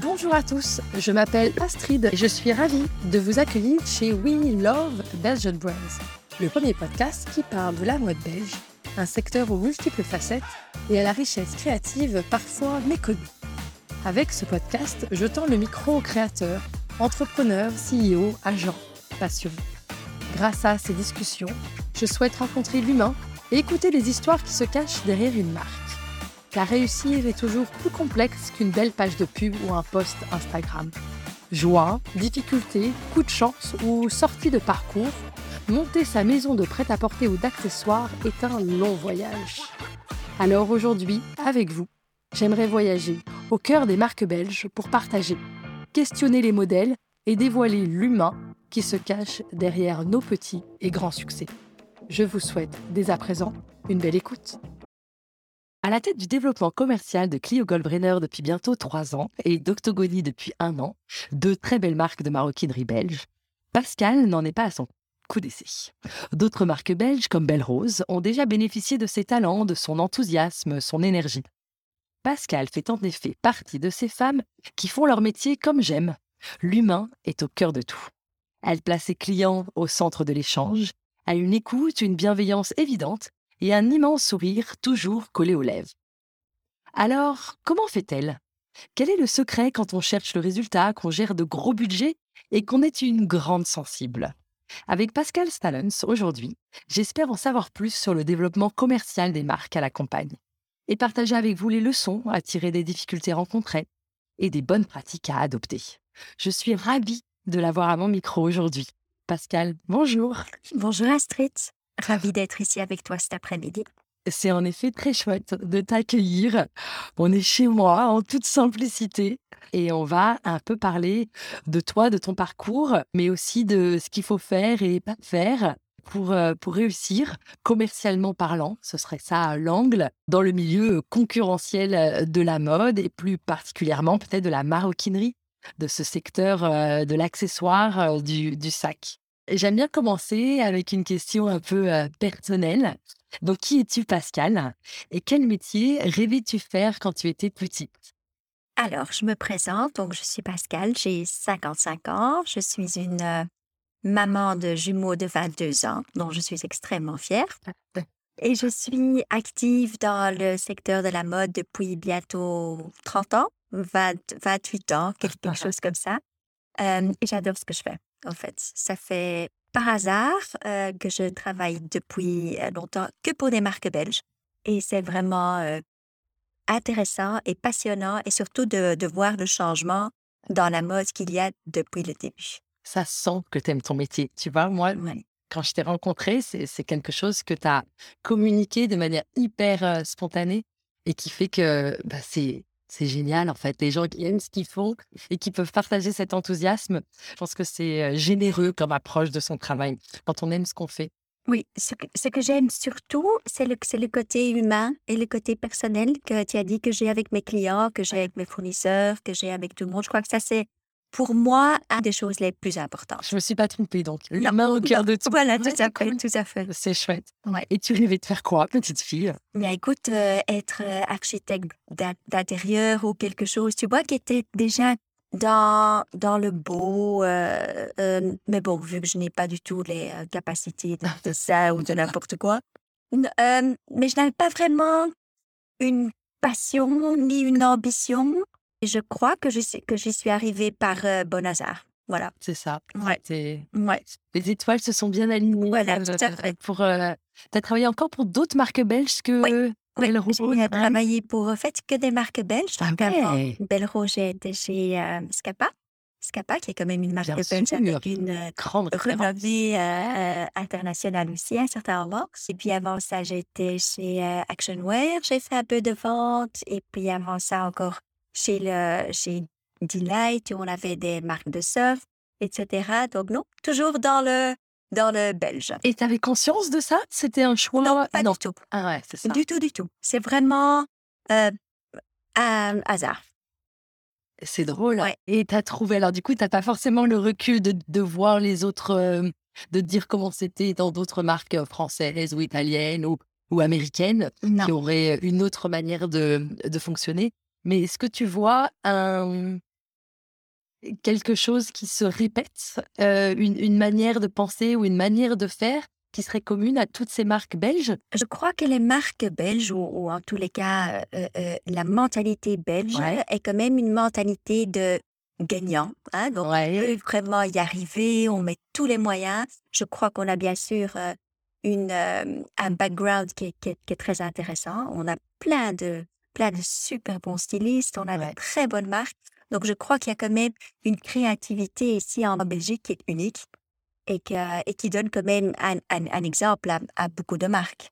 Bonjour à tous, je m'appelle Astrid et je suis ravie de vous accueillir chez We Love Belgian Brands, le premier podcast qui parle de la mode belge, un secteur aux multiples facettes et à la richesse créative parfois méconnue. Avec ce podcast, je tends le micro aux créateurs, entrepreneurs, CEO, agents, passionnés. Grâce à ces discussions, je souhaite rencontrer l'humain et écouter les histoires qui se cachent derrière une marque. Car réussir est toujours plus complexe qu'une belle page de pub ou un post Instagram. Joie, difficulté, coup de chance ou sortie de parcours, monter sa maison de prêt-à-porter ou d'accessoires est un long voyage. Alors aujourd'hui, avec vous, j'aimerais voyager au cœur des marques belges pour partager, questionner les modèles et dévoiler l'humain qui se cache derrière nos petits et grands succès. Je vous souhaite dès à présent une belle écoute. À la tête du développement commercial de Clio Goldbrenner depuis bientôt trois ans et d'Octogony depuis un an, deux très belles marques de maroquinerie belge, Pascal n'en est pas à son coup d'essai. D'autres marques belges comme Belle Rose ont déjà bénéficié de ses talents, de son enthousiasme, son énergie. Pascal fait en effet partie de ces femmes qui font leur métier comme j'aime. L'humain est au cœur de tout. Elle place ses clients au centre de l'échange, a une écoute, une bienveillance évidente et un immense sourire toujours collé aux lèvres. Alors, comment fait-elle? Quel est le secret quand on cherche le résultat, qu'on gère de gros budgets et qu'on est une grande sensible? Avec Pascal Stallens, aujourd'hui, j'espère en savoir plus sur le développement commercial des marques à la campagne et partager avec vous les leçons à tirer des difficultés rencontrées et des bonnes pratiques à adopter. Je suis ravie de l'avoir à mon micro aujourd'hui. Pascal, bonjour. Bonjour Astrid. Ravie d'être ici avec toi cet après-midi. C'est en effet très chouette de t'accueillir. On est chez moi en toute simplicité et on va un peu parler de toi, de ton parcours, mais aussi de ce qu'il faut faire et pas faire pour, euh, pour réussir, commercialement parlant, ce serait ça l'angle, dans le milieu concurrentiel euh, de la mode et plus particulièrement peut-être de la maroquinerie, de ce secteur euh, de l'accessoire du, du sac. J'aime bien commencer avec une question un peu personnelle. Donc, qui es-tu, Pascal? Et quel métier rêvais-tu faire quand tu étais petite Alors, je me présente. Donc, je suis Pascal, j'ai 55 ans. Je suis une maman de jumeaux de 22 ans, dont je suis extrêmement fière. Et je suis active dans le secteur de la mode depuis bientôt 30 ans, 28 ans, quelque chose comme ça. et j'adore ce que je fais, en fait. Ça fait par hasard que je travaille depuis longtemps que pour des marques belges. Et c'est vraiment intéressant et passionnant et surtout de, de voir le changement dans la mode qu'il y a depuis le début ça sent que tu aimes ton métier. Tu vois, moi, quand je t'ai rencontré, c'est quelque chose que tu as communiqué de manière hyper spontanée et qui fait que bah, c'est c'est génial en fait. Les gens qui aiment ce qu'ils font et qui peuvent partager cet enthousiasme, je pense que c'est généreux comme approche de son travail quand on aime ce qu'on fait. Oui, ce que, j'aime surtout, c'est le, le côté humain et le côté personnel que tu as dit que j'ai avec mes clients, que j'ai avec mes fournisseurs, que j'ai avec tout le monde. Je crois que ça, c'est pour moi, une des choses les plus importantes. Je me suis pas trompée, donc. La main au cœur de tout. Voilà, tout à fait, tout à fait. C'est chouette. Et tu rêvais de faire quoi, petite fille? Bien, écoute, euh, être euh, architecte d'intérieur ou quelque chose, tu vois, qui était déjà dans, dans le beau. Euh, mais bon, vu que je n'ai pas du tout les capacités de, ça ou de n'importe quoi. mais je n'avais pas vraiment une passion ni une ambition je crois que j'y suis, que j'y suis arrivée par bon hasard. Voilà. C'est ça. Ouais. ouais. Les étoiles se sont bien alignées. Voilà, tout à fait. Pour, euh, tu as travaillé encore pour d'autres marques belges que oui. Oui, j'ai travaillé pour en fait que des marques belges. Ah, okay. Belle Rouge était chez euh, Scapa. Scapa, qui est quand même une marque belge avec une grande renommée euh, internationale aussi à un certain moment. Et puis avant ça, j'étais chez Actionwear. J'ai fait un peu de vente. Et puis avant ça, encore chez, le, chez Delight, où on avait des marques de surf, etc. Donc non, toujours dans le, dans le belge. Et tu avais conscience de ça? C'était un choix Non, pas du tout. Ah ouais, c'est ça. Du tout, du tout. C'est vraiment euh, un hasard. C'est drôle. Et tu as trouvé, alors du coup, tu n'as pas forcément le recul de, de voir les autres, euh, de dire comment c'était dans d'autres marques euh, françaises ou italiennes ou, ou américaines qui auraient une autre manière de, de fonctionner? Mais est-ce que tu vois un, quelque chose qui se répète, une, une manière de penser ou une manière de faire qui serait commune à toutes ces marques belges? Je crois que les marques belges, ou, en tous les cas, la mentalité belge est quand même une mentalité de gagnant. Hein, donc, on veut vraiment y arriver, on met tous les moyens. Je crois qu'on a bien sûr une, un background qui est, très intéressant. On a plein de, plein de super bons stylistes, on a de très bonnes marques. Donc, je crois qu'il y a quand même une créativité ici en Belgique qui est unique et, et qui donne quand même un, un, exemple à, beaucoup de marques.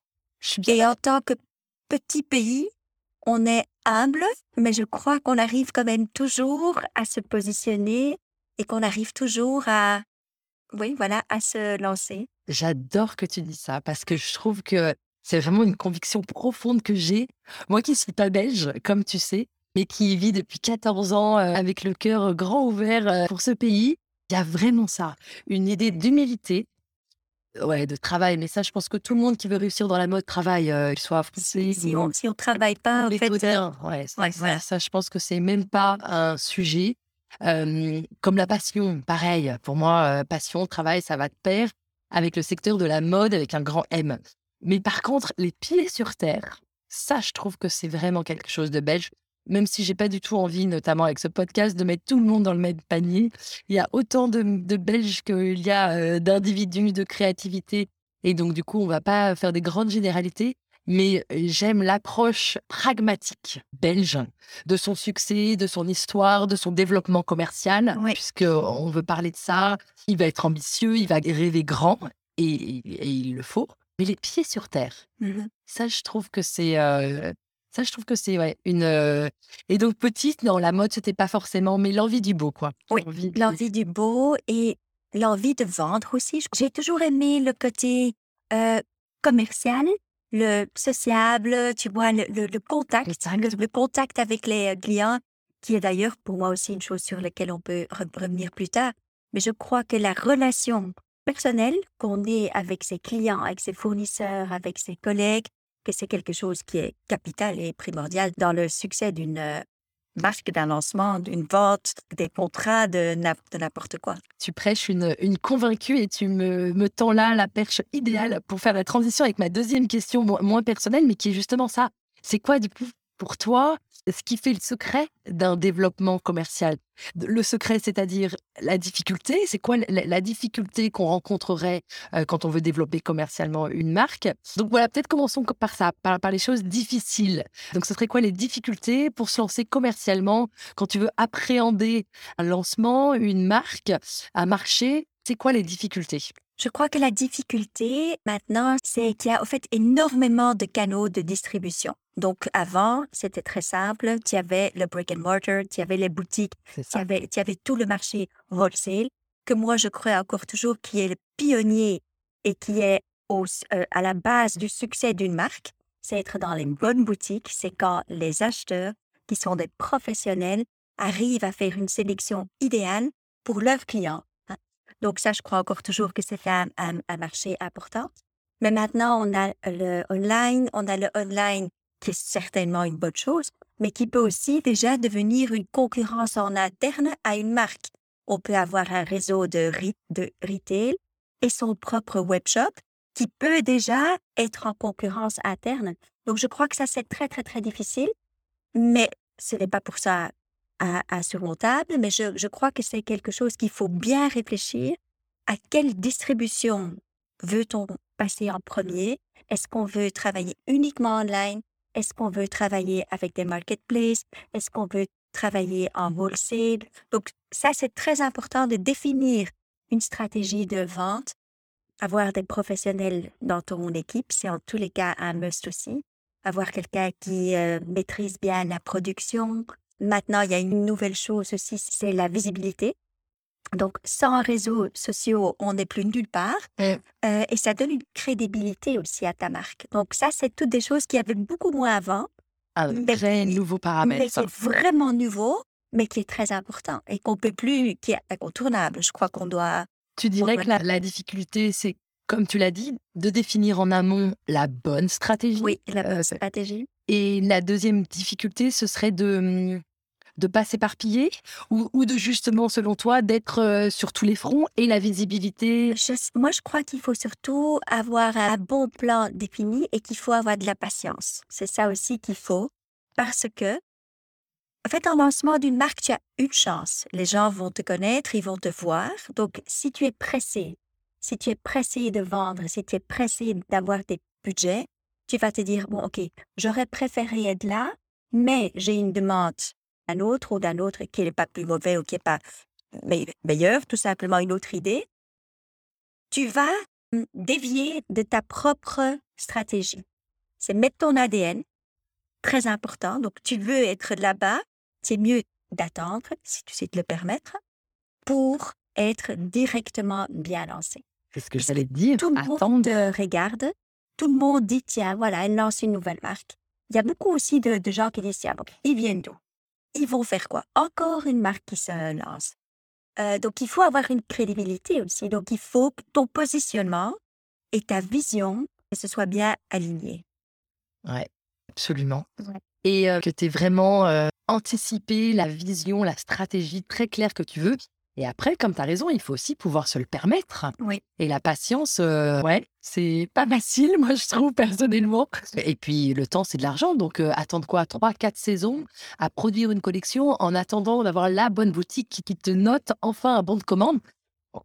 Et en tant que petit pays, on est humble, mais je crois qu'on arrive quand même toujours à se positionner et qu'on arrive toujours à, oui, voilà, à se lancer. J'adore que tu dis ça parce que je trouve que c'est vraiment une conviction profonde que j'ai. Moi qui suis pas belge, comme tu sais, mais qui vit depuis 14 ans euh, avec le cœur grand ouvert euh, pour ce pays, il y a vraiment ça, une idée d'humilité, ouais, de travail. Mais ça, je pense que tout le monde qui veut réussir dans la mode travaille, euh, qu'il soit français. Si, on ne travaille pas, en fait. Ouais, ça, je pense que c'est même pas un sujet. comme la passion, pareil. Pour moi, passion, travail, ça va de pair avec le secteur de la mode avec un grand M. Mais par contre, les pieds sur terre, ça, je trouve que c'est vraiment quelque chose de belge même si j'ai pas du tout envie, notamment avec ce podcast, de mettre tout le monde dans le même panier. Il y a autant de, Belges qu'il y a euh, d'individus, de créativité. Et donc, du coup, on va pas faire des grandes généralités. Mais j'aime l'approche pragmatique belge de son succès, de son histoire, de son développement commercial, puisque puisqu'on veut parler de ça. Il va être ambitieux, il va rêver grand, et, il le faut. Mais les pieds sur terre, mmh ça, je trouve que c'est euh, ça, je trouve que c'est ouais, une. Et donc, petite, non, la mode, c'était pas forcément, mais l'envie du beau, quoi. Oui, l'envie du beau et l'envie de vendre aussi. J'ai toujours aimé le côté commercial, le sociable, tu vois, le, le, contact, le, contact avec les clients, qui est d'ailleurs pour moi aussi une chose sur laquelle on peut revenir plus tard. Mais je crois que la relation personnelle qu'on ait avec ses clients, avec ses fournisseurs, avec ses collègues, que c'est quelque chose qui est capital et primordial dans le succès d'une euh, marque, d'un lancement, d'une vente, des contrats, de, n'importe quoi. Tu prêches une, une, convaincue et tu me, me tends là la perche idéale pour faire la transition avec ma deuxième question moins personnelle, mais qui est justement ça. C'est quoi, du coup, pour toi, ce qui fait le secret d'un développement commercial. Le secret, c'est-à-dire la difficulté, c'est quoi la, difficulté qu'on rencontrerait euh, quand on veut développer commercialement une marque Donc voilà, peut-être commençons par ça, par, par, les choses difficiles. Donc ce serait quoi les difficultés pour se lancer commercialement quand tu veux appréhender un lancement, une marque, un marché? C'est quoi les difficultés? Je crois que la difficulté maintenant, c'est qu'il y a en fait énormément de canaux de distribution. Donc avant, c'était très simple. Tu avais le brick and mortar, tu avais les boutiques, tu avais, tu avais tout le marché wholesale, que moi je crois encore toujours qui est le pionnier et qui est au, euh, à la base du succès d'une marque. C'est être dans les bonnes boutiques. C'est quand les acheteurs, qui sont des professionnels, arrivent à faire une sélection idéale pour leurs clients donc ça, je crois encore toujours que c'est un, un, marché important. Mais maintenant, on a le online, on a le online qui est certainement une bonne chose, mais qui peut aussi déjà devenir une concurrence en interne à une marque. On peut avoir un réseau de, de retail et son propre webshop qui peut déjà être en concurrence interne. Donc, je crois que ça, c'est très, très, très difficile, mais ce n'est pas pour ça insurmontable, mais je, je crois que c'est quelque chose qu'il faut bien réfléchir. À quelle distribution veut-on passer en premier? Est-ce qu'on veut travailler uniquement online? Est-ce qu'on veut travailler avec des marketplaces? Est-ce qu'on veut travailler en wholesale? Donc, ça, c'est très important de définir une stratégie de vente. Avoir des professionnels dans ton équipe, c'est en tous les cas un must aussi. Avoir quelqu'un qui euh, maîtrise bien la production, Maintenant, il y a une nouvelle chose aussi, c'est la visibilité. Donc, sans réseaux sociaux, on n'est plus nulle part. Euh, et ça donne une crédibilité aussi à ta marque. Donc, ça, c'est toutes des choses qui avaient beaucoup moins avant. Un très nouveau paramètre. Mais c'est vraiment nouveau, mais qui est très important et qu'on peut plus, qui est incontournable. Je crois qu'on doit. Tu dirais que la, la difficulté, c'est, comme tu l'as dit, de définir en amont la bonne stratégie. Oui, la bonne euh, stratégie. Et la deuxième difficulté, ce serait de, de pas s'éparpiller ou, ou, de justement, selon toi, d'être euh, sur tous les fronts et la visibilité? Moi, je crois qu'il faut surtout avoir un bon plan défini et qu'il faut avoir de la patience. C'est ça aussi qu'il faut parce que en fait, en lancement d'une marque, tu as une chance. Les gens vont te connaître, ils vont te voir. Donc, si tu es pressé, si tu es pressé de vendre, si tu es pressé d'avoir des budgets, tu vas te dire, bon, OK, j'aurais préféré être là, mais j'ai une demande d'un autre ou d'un autre qui n'est pas plus mauvais ou qui n'est pas meilleur, tout simplement une autre idée. Tu vas mmh, dévier de ta propre stratégie. C'est mettre ton ADN, très important. Donc, tu veux être là-bas, c'est mieux d'attendre, si tu sais te le permettre, pour être directement bien lancé. C'est ce que j'allais dire. Tout le monde regarde, tout le monde dit, tiens, voilà, elle lance une nouvelle marque. Il y a beaucoup aussi de, gens qui disent, tiens, bon, ils viennent d'où? Ils vont faire quoi? Encore une marque qui se lance. Euh, donc, il faut avoir une crédibilité aussi. Donc, il faut que ton positionnement et ta vision que ce soit bien aligné. Ouais, absolument. Et euh, que tu aies vraiment euh, anticipé la vision, la stratégie très claire que tu veux et après, comme tu as raison, il faut aussi pouvoir se le permettre. Oui. Et la patience, euh, ouais, c'est pas facile, moi, je trouve, personnellement. Et puis, le temps, c'est de l'argent. Donc, euh, attendre quoi? Trois, quatre saisons à produire une collection en attendant d'avoir la bonne boutique qui, te note enfin un bon de commande?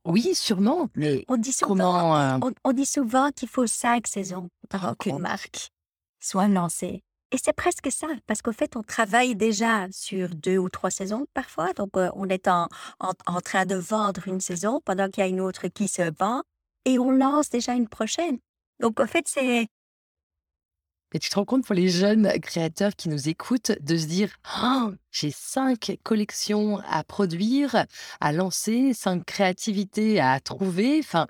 Oui, sûrement. Mais on dit souvent, euh on, dit souvent qu'il faut cinq saisons pour qu'une marque soit lancée. Et c'est presque ça, parce qu'en fait, on travaille déjà sur deux ou trois saisons parfois. Donc, on est en, en, train de vendre une saison pendant qu'il y a une autre qui se vend et on lance déjà une prochaine. Donc, en fait, c'est. Et tu te rends compte pour les jeunes créateurs qui nous écoutent de se dire «Oh, j'ai cinq collections à produire, à lancer, cinq créativités à trouver. Enfin,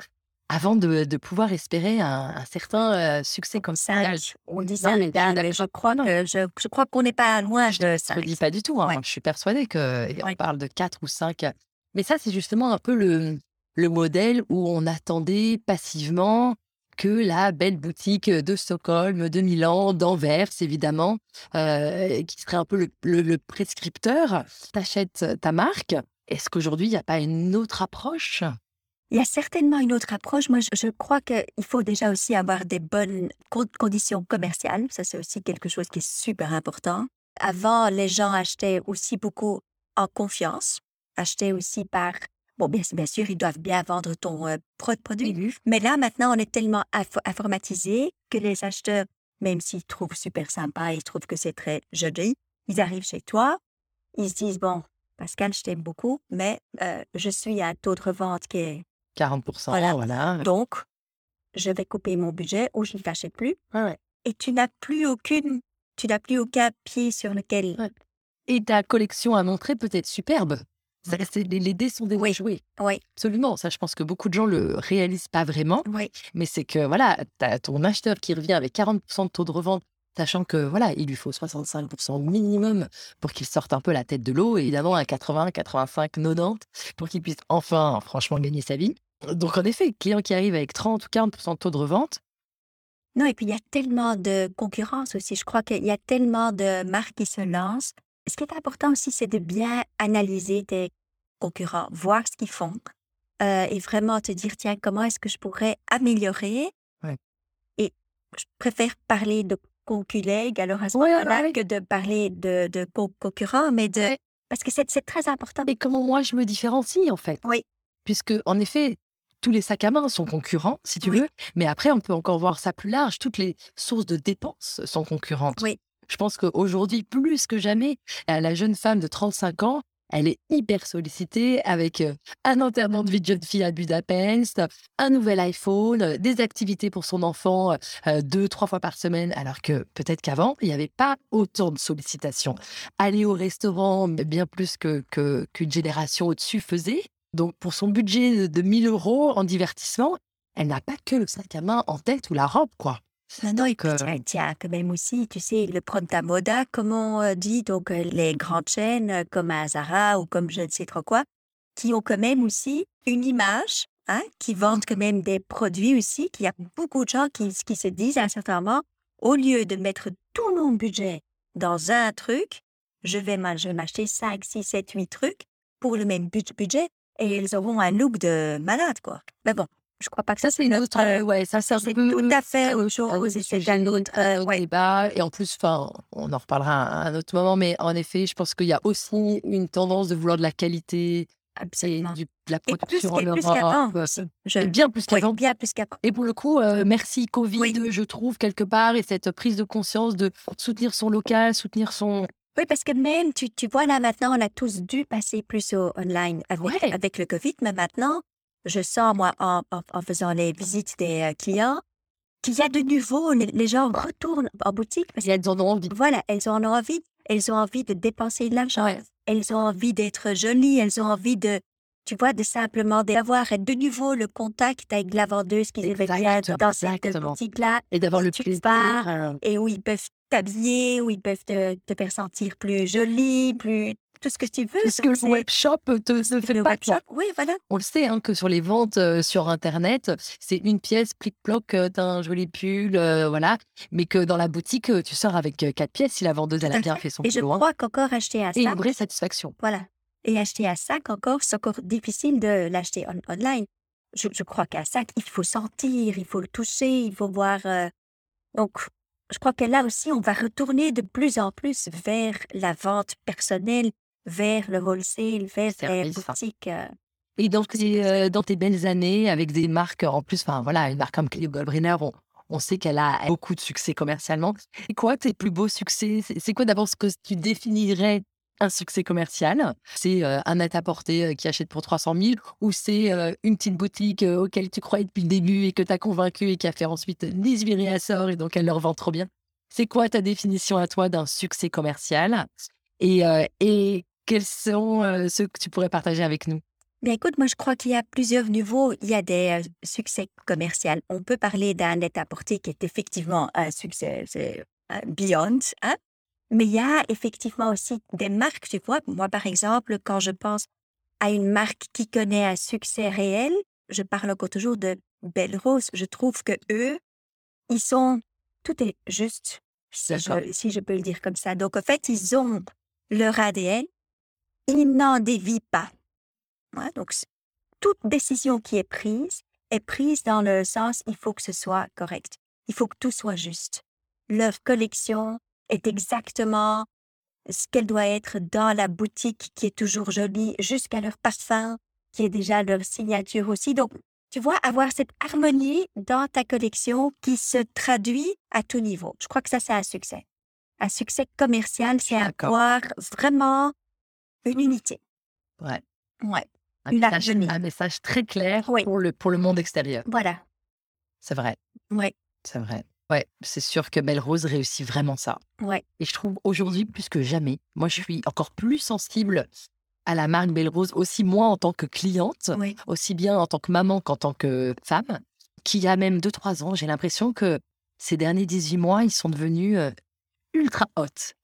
avant de, de pouvoir espérer un, certain succès comme ça. On dit ça, mais je crois, je, je, crois qu'on n'est pas loin de ça. Je ne dis pas du tout. Hein. Je suis persuadée qu'on parle de quatre ou cinq. Mais ça, c'est justement un peu le, le modèle où on attendait passivement que la belle boutique de Stockholm, de Milan, d'Anvers, évidemment, qui serait un peu le, le, le prescripteur, t'achètes ta marque. Est-ce qu'aujourd'hui, il n'y a pas une autre approche? Il y a certainement une autre approche. Moi, je, crois qu'il faut déjà aussi avoir des bonnes conditions commerciales. Ça, c'est aussi quelque chose qui est super important. Avant, les gens achetaient aussi beaucoup en confiance, achetaient aussi par... Bon, bien, bien sûr, ils doivent bien vendre ton euh, produit. Mais là, maintenant, on est tellement informatisé que les acheteurs, même s'ils trouvent super sympa, ils trouvent que c'est très joli, ils arrivent chez toi, ils se disent, bon, Pascal, je t'aime beaucoup, mais euh, je suis à un taux de revente qui est 40% voilà. Donc, je vais couper mon budget ou je ne t'achète plus. Et tu n'as plus aucune, tu n'as plus aucun pied sur lequel. Et ta collection à montrer peut être superbe. Ça, les, les, dés sont déjà oui. Oui. Absolument. Ça, je pense que beaucoup de gens le réalisent pas vraiment. Oui. Mais c'est que, voilà, tu as ton acheteur qui revient avec 40 de taux de revente, sachant que, voilà, il lui faut 65 minimum pour qu'il sorte un peu la tête de l'eau. Évidemment, un 80, 85, 90 pour qu'il puisse enfin, franchement, gagner sa vie. Donc, en effet, client qui arrive avec 30 ou 40 de taux de revente. Non, et puis il y a tellement de concurrence aussi. Je crois qu'il y a tellement de marques qui se lancent. Ce qui est important aussi, c'est de bien analyser tes concurrents, voir ce qu'ils font euh, et vraiment te dire, tiens, comment est-ce que je pourrais améliorer Et je préfère parler de conculague alors à ce moment-là que de parler de, de concurrents, mais de... Parce que c'est très important. Et comment moi je me différencie en fait? Oui. Puisque, en effet, tous les sacs à main sont concurrents, si tu veux. Mais après, on peut encore voir ça plus large. Toutes les sources de dépenses sont concurrentes. Oui. Je pense qu'aujourd'hui, plus que jamais, la jeune femme de 35 ans, elle est hyper sollicitée avec un enterrement de vie de jeune fille à Budapest, un nouvel iPhone, des activités pour son enfant deux, trois fois par semaine, alors que peut-être qu'avant, il n'y avait pas autant de sollicitations. Aller au restaurant, bien plus que qu'une génération au-dessus faisait. Donc, pour son budget de 1000 euros en divertissement, elle n'a pas que le sac à main en tête ou la robe, quoi. Non, non, et puis, tiens, quand même aussi, tu sais, le ta moda, comme on dit, donc les grandes chaînes comme Zara ou comme je ne sais trop quoi, qui ont quand même aussi une image, hein, qui vendent quand même des produits aussi, qu'il y a beaucoup de gens qui, qui se disent à un certain moment, au lieu de mettre tout mon budget dans un truc, je vais m'acheter 5, 6, 7, 8 trucs pour le même bud- budget et elles auront un look de malade, quoi. Mais bon, je crois pas que Ça, c'est une autre. euh, ouais, ça, c'est tout à fait autre chose oui, c'est un autre. euh, ouais. débat. Et en plus, enfin, on en reparlera à un autre moment, mais en effet, je pense qu'il y a aussi une tendance de vouloir de la qualité et Absolument. du- de la Et plus, production en et plus. Europe. aussi. Je, Et bien plus oui, qu'avant. bien plus qu'avant. Et pour le coup, euh, merci Covid, Oui. je trouve, quelque part, et cette prise de conscience de soutenir son local, soutenir son. Oui, parce que même, tu, tu vois, là, maintenant, on a tous dû passer plus au online avec, Ouais. avec le COVID, mais maintenant, je sens, moi, en, en, en faisant les visites des euh, clients, qu'il y a de nouveau, les, les gens retournent en boutique parce Et elles en ont envie. voilà, elles en ont envie, elles ont envie de dépenser de l'argent, Ouais. elles ont envie d'être jolies, elles ont envie de, tu vois, de simplement d'avoir de nouveau le contact avec la vendeuse bien Exactement, dans cette boutique-là, Et d'avoir le plaisir. pars, euh, et où ils peuvent t'habiller, où ils peuvent te, te faire sentir plus jolie, plus tout ce que tu veux. Puisque Donc, le c'est- web shop te, se fait le pas. web quoi. shop, oui, voilà. On le sait, hein, que sur les ventes euh, sur Internet, c'est une pièce, plic-ploc, euh, t'as un joli pull, euh, voilà. Mais que dans la boutique, euh, tu sors avec quatre pièces si la vendeuse, elle a à bien fait. son Et je boulot. hein. crois qu'encore acheter un Et une vraie satisfaction. voilà. Et acheter un sac encore, c'est encore difficile de l'acheter on- online. Je, je crois qu'un sac, il faut sentir, il faut le toucher, il faut voir. Donc, je crois que là aussi, on va retourner de plus en plus vers la vente personnelle, vers le wholesale, vers les boutiques. Et dans tes, dans tes belles années, avec des marques, en plus, enfin voilà, une marque comme Clio Goldbrenner, on, on sait qu'elle a beaucoup de succès commercialement. Et quoi tes plus beaux succès C'est quoi d'abord ce que tu définirais un succès commercial? C'est euh, un net-à-porter euh, qui achète pour 300 000 ou c'est euh, une petite boutique auquel tu croyais depuis le début et que tu as convaincu et qui a fait ensuite 18 réassorts et donc elle leur vend trop bien? C'est quoi ta définition à toi d'un succès commercial? Et, et quels sont euh, ceux que tu pourrais partager avec nous? Bien, écoute, moi, je crois qu'il y a plusieurs niveaux. Il y a des euh, succès commerciaux. On peut parler d'un net-à-porter qui est effectivement un succès, c'est euh, beyond, hein? Mais il y a effectivement aussi des marques, tu vois. Moi, par exemple, quand je pense à une marque qui connaît un succès réel, je parle encore toujours de Belle Rose. Je trouve que eux, ils sont, tout est juste, si je, si je peux le dire comme ça. Donc, en fait, ils ont leur ADN, n'en dévient pas. Ouais, donc, toute décision qui est prise est prise dans le sens il faut que ce soit correct. Il faut que tout soit juste. Leur collection est exactement ce qu'elle doit être dans la boutique qui est toujours jolie, jusqu'à leur parfum, qui est déjà leur signature aussi. Donc, tu vois, avoir cette harmonie dans ta collection qui se traduit à tout niveau. Je crois que ça, c'est un succès. Un succès commercial, c'est avoir vraiment une unité. Ouais. Ouais. Un Une message, un message très clair Oui. pour, le, pour le monde extérieur. Voilà. C'est vrai. Ouais. C'est vrai. Ouais, c'est sûr que Belle Rose réussit vraiment ça. Ouais. Et je trouve aujourd'hui plus que jamais, moi je suis encore plus sensible à la marque Belle Rose, aussi moi en tant que cliente, aussi bien en tant que maman qu'en tant que femme, qui a même 2-3 ans, j'ai l'impression que ces derniers 18 mois, ils sont devenus ultra.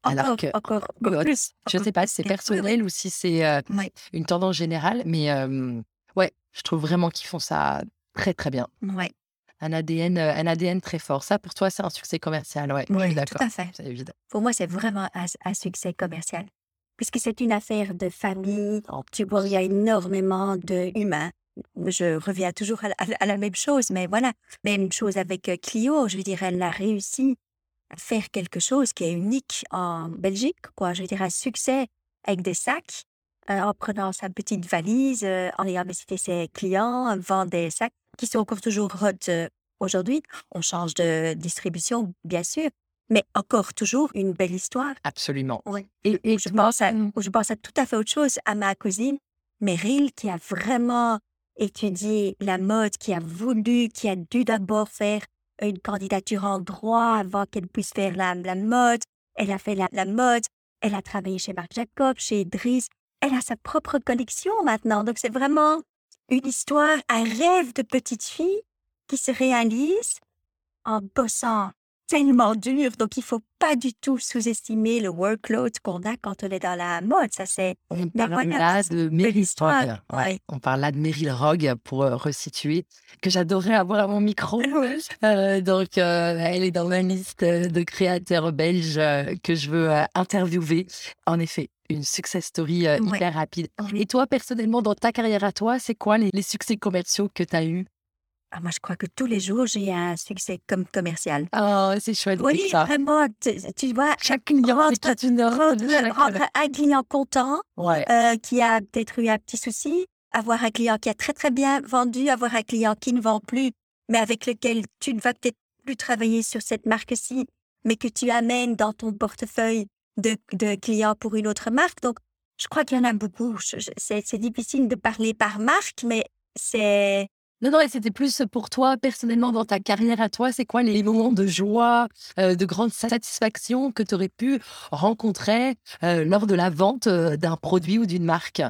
Alors Encore, que, encore, que encore plus. je encore sais pas si c'est personnel ou si c'est euh, Ouais. une tendance générale, mais euh, ouais, je trouve vraiment qu'ils font ça très très bien. Ouais. Un ADN, euh, un ADN très fort. Ça, pour toi, c'est un succès commercial. Ouais, Oui, tout à fait. C'est évident. Pour moi, c'est vraiment un, un succès commercial. Puisque c'est une affaire de famille. En Tu vois, il y a énormément d'humains. Je reviens toujours à la, à la- même chose, mais voilà. Même chose avec euh, Clio. Je veux dire, elle a réussi faire quelque chose qui est unique en Belgique, quoi. Je veux dire, un succès avec des sacs, euh, en prenant sa petite valise, euh, en ayant visité ses clients, euh, vend des sacs qui sont encore toujours hot euh, aujourd'hui. On change de distribution, bien sûr, mais encore toujours une belle histoire. Absolument. Ouais. Et, et Je pense à, Mm. je pense à tout à fait autre chose, à ma cousine Meryl, qui a vraiment étudié la mode, qui a voulu, qui a dû d'abord faire une candidature en droit avant qu'elle puisse faire la, la mode. Elle a fait la, la mode, elle a travaillé chez Marc Jacob, chez Driss. Elle a sa propre collection maintenant. Donc c'est vraiment une histoire, un rêve de petite fille qui se réalise en bossant tellement dur. Donc, il faut pas du tout sous-estimer le workload qu'on a quand on est dans la mode. Ça, c'est. On parle là de Meryl Rogue. Ouais. On parle là de Meryl Rogue pour euh, resituer, que j'adorerais avoir à mon micro. Euh, donc, euh, elle est dans ma liste de créateurs belges que je veux interviewer. En effet, une success story hyper rapide. Et toi, personnellement, dans ta carrière à toi, c'est quoi les, les succès commerciaux que tu as eus? Ah, moi, je crois que tous les jours, j'ai un succès comme commercial. Oh, c'est chouette. Oui, ça. vraiment. Tu, vois, chaque client rentre, une un client content ouais. euh, qui a peut-être eu un petit souci, avoir un client qui a très, très bien vendu, avoir un client qui ne vend plus, mais avec lequel tu ne vas peut-être plus travailler sur cette marque-ci, mais que tu amènes dans ton portefeuille de, de clients pour une autre marque. Donc, je crois qu'il y en a beaucoup. C'est difficile de parler par marque, mais c'est non, non, et c'était plus pour toi, personnellement, dans ta carrière à toi, c'est quoi les moments de joie, euh, de grande satisfaction que tu aurais pu rencontrer euh, lors de la vente euh, d'un produit ou d'une marque?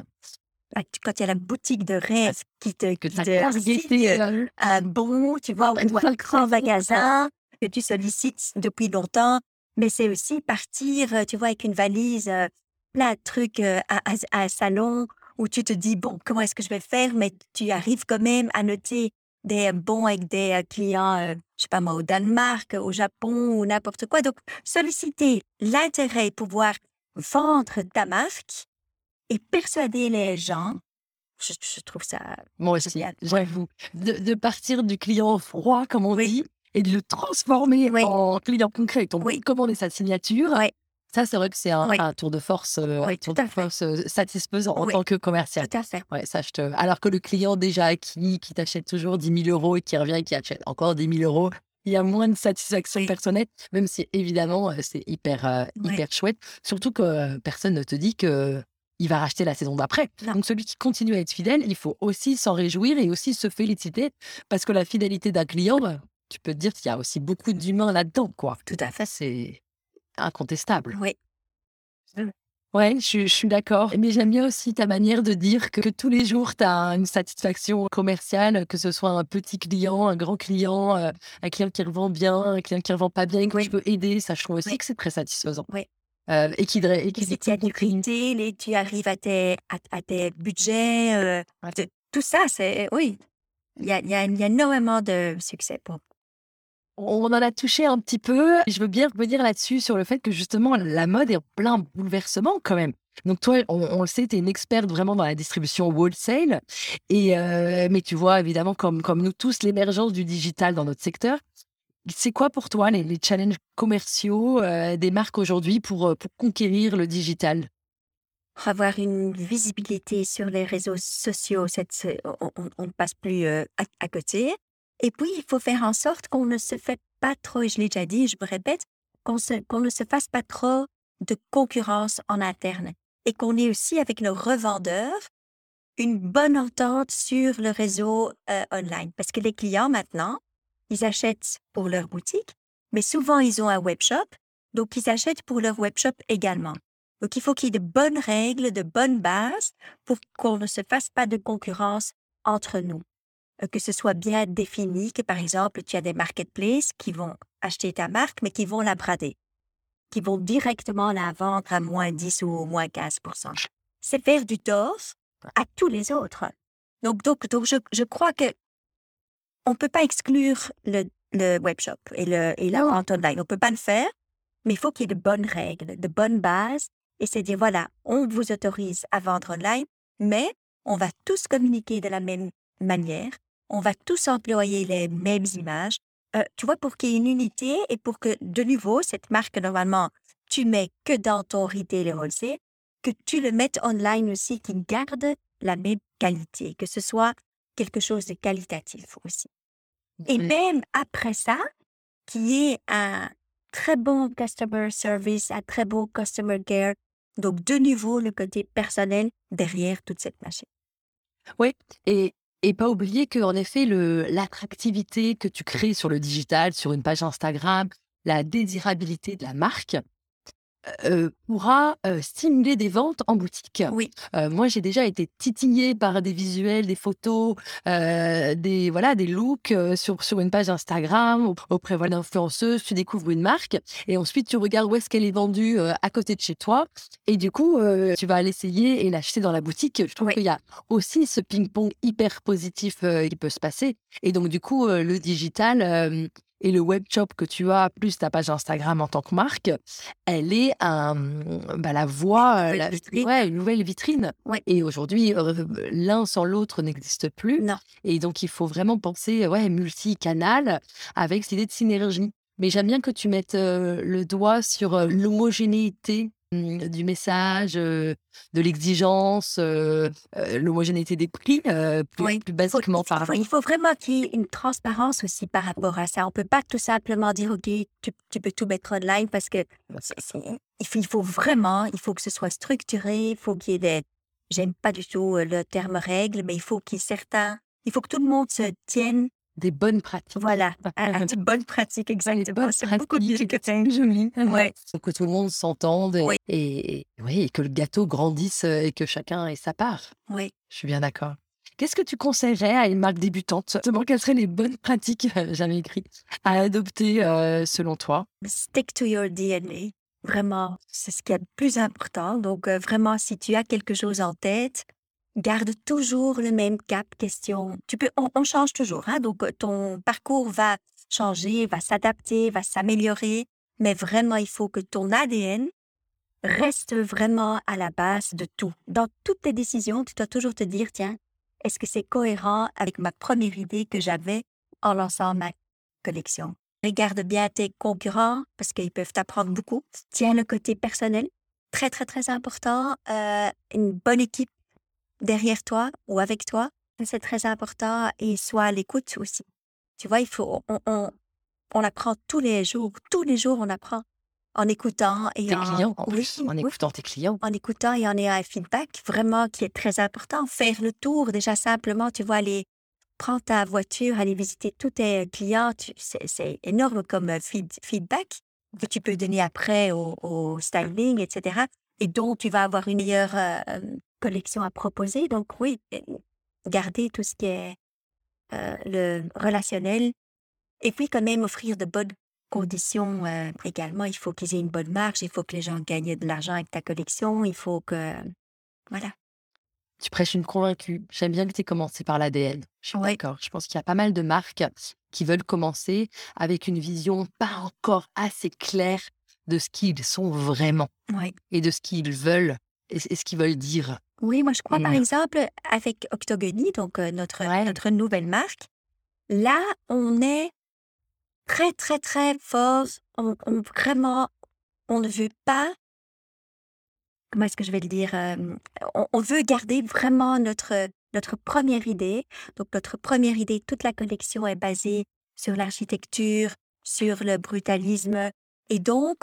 Bah, quand il y a la boutique de rêve qui te, que qui te un bon, tu vois, ou un grand magasin que tu sollicites depuis longtemps, mais c'est aussi partir, tu vois, avec une valise, plein de trucs à, à, à un salon où tu te dis, bon, comment est-ce que je vais faire, mais tu arrives quand même à noter des bons avec des euh, clients, je euh, je sais pas moi, au Danemark, au Japon ou n'importe quoi. Donc, solliciter l'intérêt, pouvoir vendre ta marque et persuader les gens, je, trouve ça. Moi aussi, j'avoue. De, de, partir du client froid, comme on dit, et de le transformer en client concret. On oui. commander sa signature. Ça, c'est vrai que c'est un, tour de force, euh, tour de force euh, satisfaisant en tant que commercial. Tout à fait. Ouais, ça, je te... Alors que le client déjà acquis, qui t'achète toujours 10 000 euros et qui revient et qui achète encore 10 000 euros, il y a moins de satisfaction personnelle, même si évidemment, euh, c'est hyper, hyper chouette. Surtout que personne ne te dit que il va racheter la saison d'après. Donc celui qui continue à être fidèle, il faut aussi s'en réjouir et aussi se féliciter parce que la fidélité d'un client, bah, tu peux te dire qu'il y a aussi beaucoup d'humains là-dedans, quoi. Tout à fait. C'est incontestable. Oui. Ouais, je, suis d'accord. Mais j'aime bien aussi ta manière de dire que, tous les jours, tu as une satisfaction commerciale, que ce soit un petit client, un grand client, euh, un client qui revend bien, un client qui revend pas bien, que tu peux aider. Ça, je trouve aussi que c'est très satisfaisant. Oui. Euh, et qui, et qui tu et tu arrives à tes, à, tes budgets, euh, tout ça, c'est oui. Il y a, y, a, y a énormément de succès pour on en a touché un petit peu. Je veux bien revenir là-dessus sur le fait que justement la mode est en plein bouleversement quand même. Donc toi, on, le sait, tu es une experte vraiment dans la distribution wholesale. Et euh, mais tu vois évidemment comme nous tous l'émergence du digital dans notre secteur. C'est quoi pour toi les, challenges commerciaux euh, des marques aujourd'hui pour, euh, pour conquérir le digital? Avoir une visibilité sur les réseaux sociaux, on ne passe plus à, côté. Et puis, il faut faire en sorte qu'on ne se fait pas trop, et je l'ai déjà dit, je me répète, qu'on ne se fasse pas trop de concurrence en interne et qu'on ait aussi avec nos revendeurs une bonne entente sur le réseau euh, online. Parce que les clients maintenant, ils achètent pour leur boutique, mais souvent ils ont un webshop, donc ils achètent pour leur webshop également. Donc il faut qu'il y ait de bonnes règles, de bonnes bases pour qu'on ne se fasse pas de concurrence entre nous. Euh, que ce soit bien défini, que par exemple, tu as des marketplaces qui vont acheter ta marque, mais qui vont la brader, qui vont directement la vendre à moins 10 ou moins 15 C'est faire du tort à tous les autres. Donc, donc, donc je, je crois que on ne peut pas exclure le, le webshop et, le, et la vente online. On ne peut pas le faire, mais il faut qu'il y ait de bonnes règles, de bonnes bases. Et c'est dire, voilà, on vous autorise à vendre online, mais on va tous communiquer de la même manière on va tous employer les mêmes images. Euh, tu vois, pour qu'il y ait une unité et pour que, de nouveau, cette marque, normalement, tu mets que dans ton retail et wholesale, que tu le mettes online aussi, qui garde la même qualité, que ce soit quelque chose de qualitatif aussi. Et même après ça, qui est un très bon customer service, un très bon customer care. Donc, de nouveau, le côté personnel derrière toute cette machine. Oui, et et pas oublier que, en effet, l'attractivité que tu crées sur le digital, sur une page Instagram, la désirabilité de la marque, euh, pourra euh, stimuler des ventes en boutique. Oui. Euh, moi, j'ai déjà été titillée par des visuels, des photos, des voilà, des looks sur sur une page Instagram au- auprès voilà, d'influenceuses. Tu découvres une marque et ensuite tu regardes où est-ce qu'elle est vendue à côté de chez toi et du coup tu vas l'essayer et l'acheter dans la boutique. Je trouve Oui. qu'il y a aussi ce ping-pong hyper positif qui peut se passer et donc du coup le digital et le web shop que tu as plus ta page Instagram en tant que marque elle est un, bah, la voie, euh, la- ouais, une nouvelle vitrine. Ouais. Et aujourd'hui, euh, l'un sans l'autre n'existe plus. Non. Et donc, il faut vraiment penser ouais, multi-canal avec cette idée de synergie. Mais j'aime bien que tu mettes euh, le doigt sur euh, l'homogénéité du message, euh, de l'exigence, euh, euh, l'homogénéité des prix, plus, Oui. plus basiquement il, faut, il faut vraiment qu'il y ait une transparence aussi par rapport à ça. On peut pas tout simplement dire, OK, tu, tu peux tout mettre online parce que c'est- il, faut, il faut vraiment, il faut que ce soit structuré, il faut qu'il y ait des... J'aime pas du tout le terme règle, mais il faut qu'il y ait certains... Il faut que tout le monde se tienne, Des bonnes pratiques. voilà, à, à de bonnes pratiques, exactement. C'est beaucoup mieux que c'est joli. Ouais. Que tout le monde s'entende et, Oui. et, et- oui, et que le gâteau grandisse euh, et que chacun ait sa part. Oui. Je suis bien d'accord. Qu'est-ce que tu conseillerais à une marque débutante? Justement, quelles seraient les bonnes pratiques, j'avais écrit, à adopter euh, selon toi? Stick to your DNA. Vraiment, c'est ce qui est le plus important. Donc, euh, vraiment, si tu as quelque chose en tête, garde toujours le même cap question. Tu peux, on, change toujours, hein, donc euh, ton parcours va changer, va s'adapter, va s'améliorer, mais vraiment, il faut que ton ADN reste vraiment à la base de tout. Dans toutes tes décisions, tu dois toujours te dire, tiens, est-ce que c'est cohérent avec ma première idée que j'avais en lançant ma collection? Regarde bien tes concurrents parce qu'ils peuvent t'apprendre beaucoup. Tiens le côté personnel, très, très, très important. Euh, une bonne équipe derrière toi ou avec toi, c'est très important. Et sois à l'écoute aussi. Tu vois, il faut, on, on, on apprend tous les jours. Tous les jours, on apprend en écoutant et Tes en, clients, en oui, oui, écoutant tes clients. en écoutant et en ayant un feedback vraiment qui est très important. Faire le tour, déjà simplement, tu vois, aller prendre ta voiture, aller visiter tous tes clients, c'est c'est énorme comme feed- feedback que tu peux donner après au, au styling, etc. Et dont tu vas avoir une meilleure euh, collection à proposer. Donc oui, garder tout ce qui est euh, le relationnel. Et puis quand même offrir de bonnes conditions euh, également. Il faut qu'ils aient une bonne marge, il faut que les gens gagnent de l'argent avec ta collection, il faut que... Voilà. Tu prêches une convaincue. J'aime bien que tu aies commencé par l'ADN. Je suis d'accord. Je pense qu'il y a pas mal de marques qui veulent commencer avec une vision pas encore assez claire de ce qu'ils sont vraiment et de ce qu'ils veulent et ce qu'ils veulent dire. Oui, moi je crois par Mm. exemple avec Octogony, donc euh, notre, Ouais. notre nouvelle marque, là on est très très très fort, on, on- vraiment, on ne veut pas, comment est-ce que je vais le dire, euh, on, on veut garder vraiment notre, notre première idée. Donc notre première idée, toute la collection est basée sur l'architecture, sur le brutalisme, et donc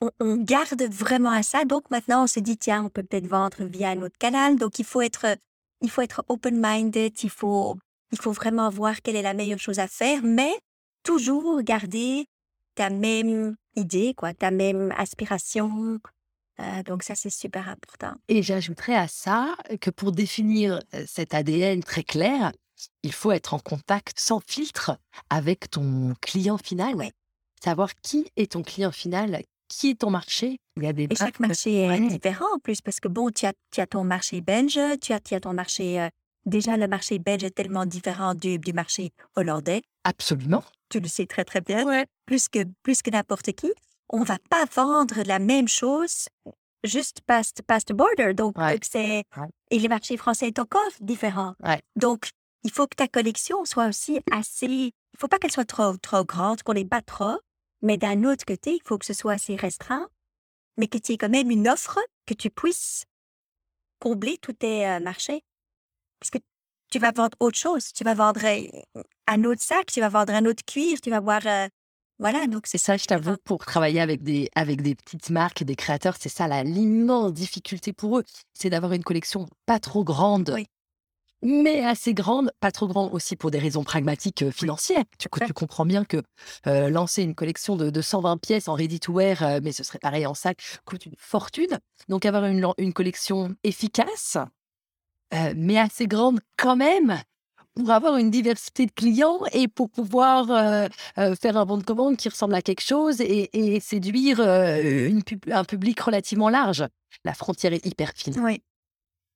on, on garde vraiment à ça. Donc maintenant, on se dit, tiens, on peut peut-être vendre via un autre canal. Donc il faut être, il faut être open-minded, il faut, il faut vraiment voir quelle est la meilleure chose à faire, mais toujours garder ta même idée, quoi, ta même aspiration. Euh, donc ça, c'est super important. Et j'ajouterais à ça que pour définir euh, cet ADN très clair, il faut être en contact sans filtre avec ton client final. Ouais. Savoir qui est ton client final, qui est ton marché? Il y a des Et chaque marché est Ouais. différent en plus, parce que bon, tu as, tu as ton marché belge, tu as, tu as ton marché... euh, déjà, le marché belge est tellement différent du, du marché hollandais. Absolument. Tu le sais très, très bien. Ouais. plus que, plus que n'importe qui, on va pas vendre la même chose juste past, past border. Donc, Ouais. euh, c'est, et le marché français est encore différent. Donc, il faut que ta collection soit aussi assez, il faut pas qu'elle soit trop, trop grande, qu'on n'ait pas trop, mais d'un autre côté, il faut que ce soit assez restreint, mais que tu aies quand même une offre que tu puisses combler tous tes euh, marchés. Parce que tu vas vendre autre chose. Tu vas vendre euh, un autre sac, tu vas vendre un autre cuir, tu vas voir. euh, voilà, donc C'est ça, je t'avoue, pour travailler avec des, avec des petites marques et des créateurs, c'est ça l'immense difficulté pour eux. C'est d'avoir une collection pas trop grande. Oui. Mais assez grande, pas trop grande aussi pour des raisons pragmatiques euh, financières. Tu, tu comprends bien que euh, lancer une collection de, de 120 pièces en ready-to-wear, euh, mais ce serait pareil en sac, coûte une fortune. Donc avoir une, une collection efficace, mais assez grande quand même, pour avoir une diversité de clients et pour pouvoir euh, euh, faire un bon de commande qui ressemble à quelque chose et, et séduire euh, une pub- un public relativement large. La frontière est hyper fine Oui.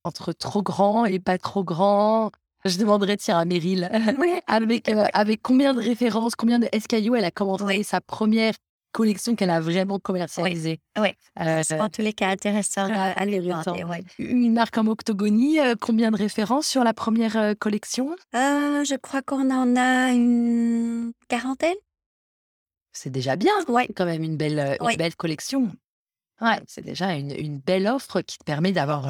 Entre trop grand et pas trop grand. Je demanderais, tiens, à Meryl, Oui. avec, euh, avec combien de références, combien de SKU elle a commencé Oui. sa première collection qu'elle a vraiment commercialisée. Oui. Euh, C'est en tous les cas intéressant à, à les intéressant. regarder, ouais. une marque comme Octogonie, euh, combien de références sur la première collection? Je crois qu'on en a une quarantaine. C'est déjà bien, Ouais. quand même une belle, une Oui. belle collection. Ouais, c'est déjà une, une belle offre qui te permet d'avoir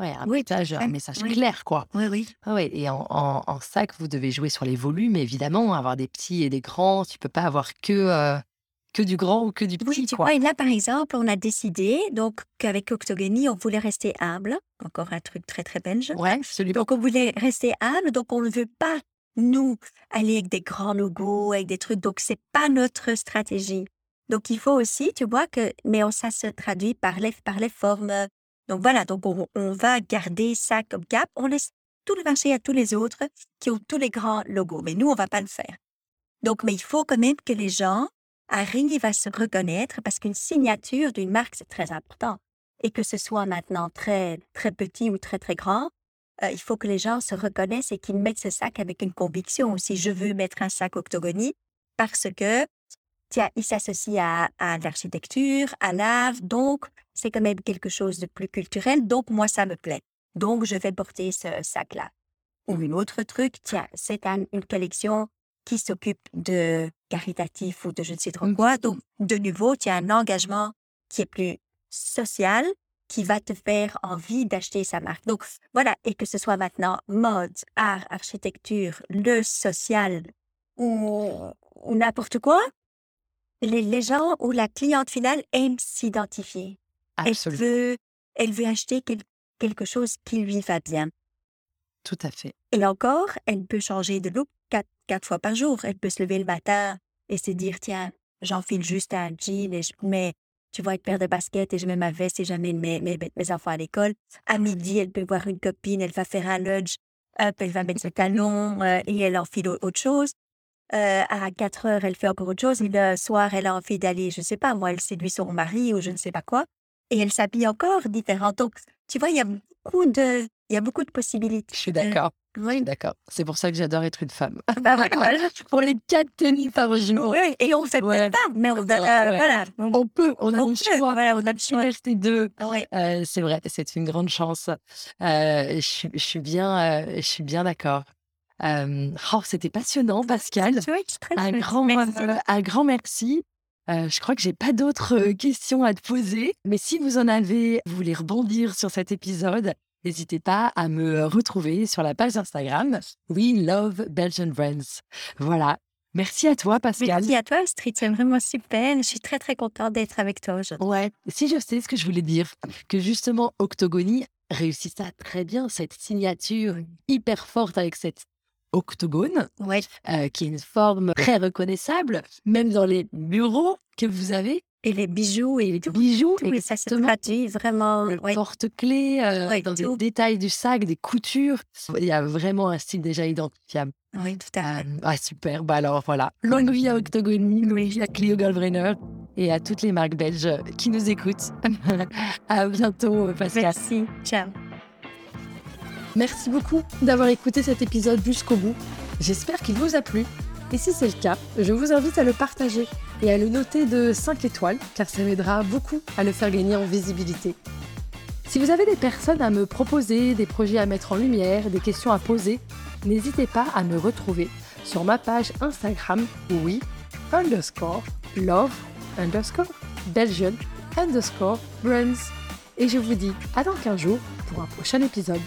ouais, un, Oui, message, un message Oui. clair, quoi. Oui, oui. Ah ouais, et en, en- en sac, vous devez jouer sur les volumes, évidemment, avoir des petits et des grands. Tu peux pas avoir que, euh, que du grand ou que du Oui, petit, tu quoi. vois, et là, par exemple, on a décidé donc qu'avec Octogonie, on voulait rester humble. Encore un truc très, très belge. Ouais, absolument. Donc, on voulait rester humble, donc on ne veut pas, nous, aller avec des grands logos, avec des trucs. Donc, c'est pas notre stratégie. Donc, il faut aussi, tu vois, que, mais ça se traduit par les, par les formes. Donc, voilà, donc on, va garder ça comme cap. On laisse tout le marché à tous les autres qui ont tous les grands logos. Mais nous, on va pas le faire. Donc, mais il faut quand même que les gens arrivent à se reconnaître parce qu'une signature d'une marque, c'est très important. Et que ce soit maintenant très, très petit ou très, très grand, euh, il faut que les gens se reconnaissent et qu'ils mettent ce sac avec une conviction aussi. Je veux mettre un sac Octogonie parce que, tiens, il s'associe à, à l'architecture, à l'art, donc c'est quand même quelque chose de plus culturel, donc moi, ça me plaît. Donc, je vais porter ce sac-là. Ou une autre truc, tiens, c'est un- une collection qui s'occupe de caritatif ou de je ne sais trop quoi. Donc, de nouveau, tu as un engagement qui est plus social, qui va te faire envie d'acheter sa marque. Donc, voilà. Et que ce soit maintenant mode, art, architecture, le social ou, ou n'importe quoi, les, les gens ou la cliente finale aime s'identifier. Elle veut, elle veut acheter quel- quelque chose qui lui va bien? Tout à fait. Et encore, elle peut changer de look quatre, quatre fois par jour. Elle peut se lever le matin et se dire, tiens, j'enfile juste un jean et je mets, tu vois, une paire de baskets et je mets ma veste et j'amène mes, mes, mes enfants à l'école. À midi, elle peut voir une copine, elle va faire un lunch, hop, elle va mettre ses talons euh, et elle enfile au- autre chose. Euh, à 4 heures, elle fait encore autre chose. Et le soir, elle a envie d'aller, je sais pas, moi, elle séduit son mari ou je ne sais pas quoi. Et elle s'habille encore différent. Donc, tu vois, il y a beaucoup de, il y a beaucoup de possibilités. Je suis d'accord. Oui, d'accord. C'est pour ça que j'adore être une femme. bah, voilà. Pour les quatre tenues par jour. Oui, et on fait Ouais. pas, mais on, euh, Ouais. voilà. On, On peut, on a on le peut, choix. voilà, on a le choix. Rester deux. Ouais. Euh, c'est vrai, c'est une grande chance. Euh, je, suis- je suis bien, euh, je suis bien d'accord. Euh, oh, c'était passionnant, Pascal. Suis très Un grand, euh, un grand merci. Euh, je crois que j'ai pas d'autres euh, questions à te poser, mais si vous en avez, vous voulez rebondir sur cet épisode, n'hésitez pas à me retrouver sur la page Instagram We Love Belgian Brands. Voilà. Merci à toi, Pascal. Merci à toi, Astrid. C'est vraiment super. Je suis très, très contente d'être avec toi aujourd'hui. Ouais, si je sais ce que je voulais dire, que justement Octogonie réussit ça très bien, cette signature hyper forte avec cette octogone, Ouais. euh, qui est une forme très reconnaissable, même dans les bureaux que vous avez, Et les bijoux et tout. bijoux, tout, et ça se traduit vraiment. le ouais. porte-clés, euh, Ouais, dans tout. les détails du sac, des coutures. Il y a vraiment un style déjà identifiable. Oui, tout à fait. Euh, ah, super. Bah alors voilà. Longue vie à Octogonie, longue vie à Cléo Goldbrenner et à toutes les marques belges qui nous écoutent. à bientôt, Pascal. Merci. Ciao. Merci beaucoup d'avoir écouté cet épisode jusqu'au bout. J'espère qu'il vous a plu. Et si c'est le cas, je vous invite à le partager et à le noter de 5 étoiles, car ça m'aidera beaucoup à le faire gagner en visibilité. Si vous avez des personnes à me proposer, des projets à mettre en lumière, des questions à poser, n'hésitez pas à me retrouver sur ma page Instagram, oui, underscore, love, underscore, Belgian, underscore, brands. Et je vous dis à dans 15 jours pour un prochain épisode.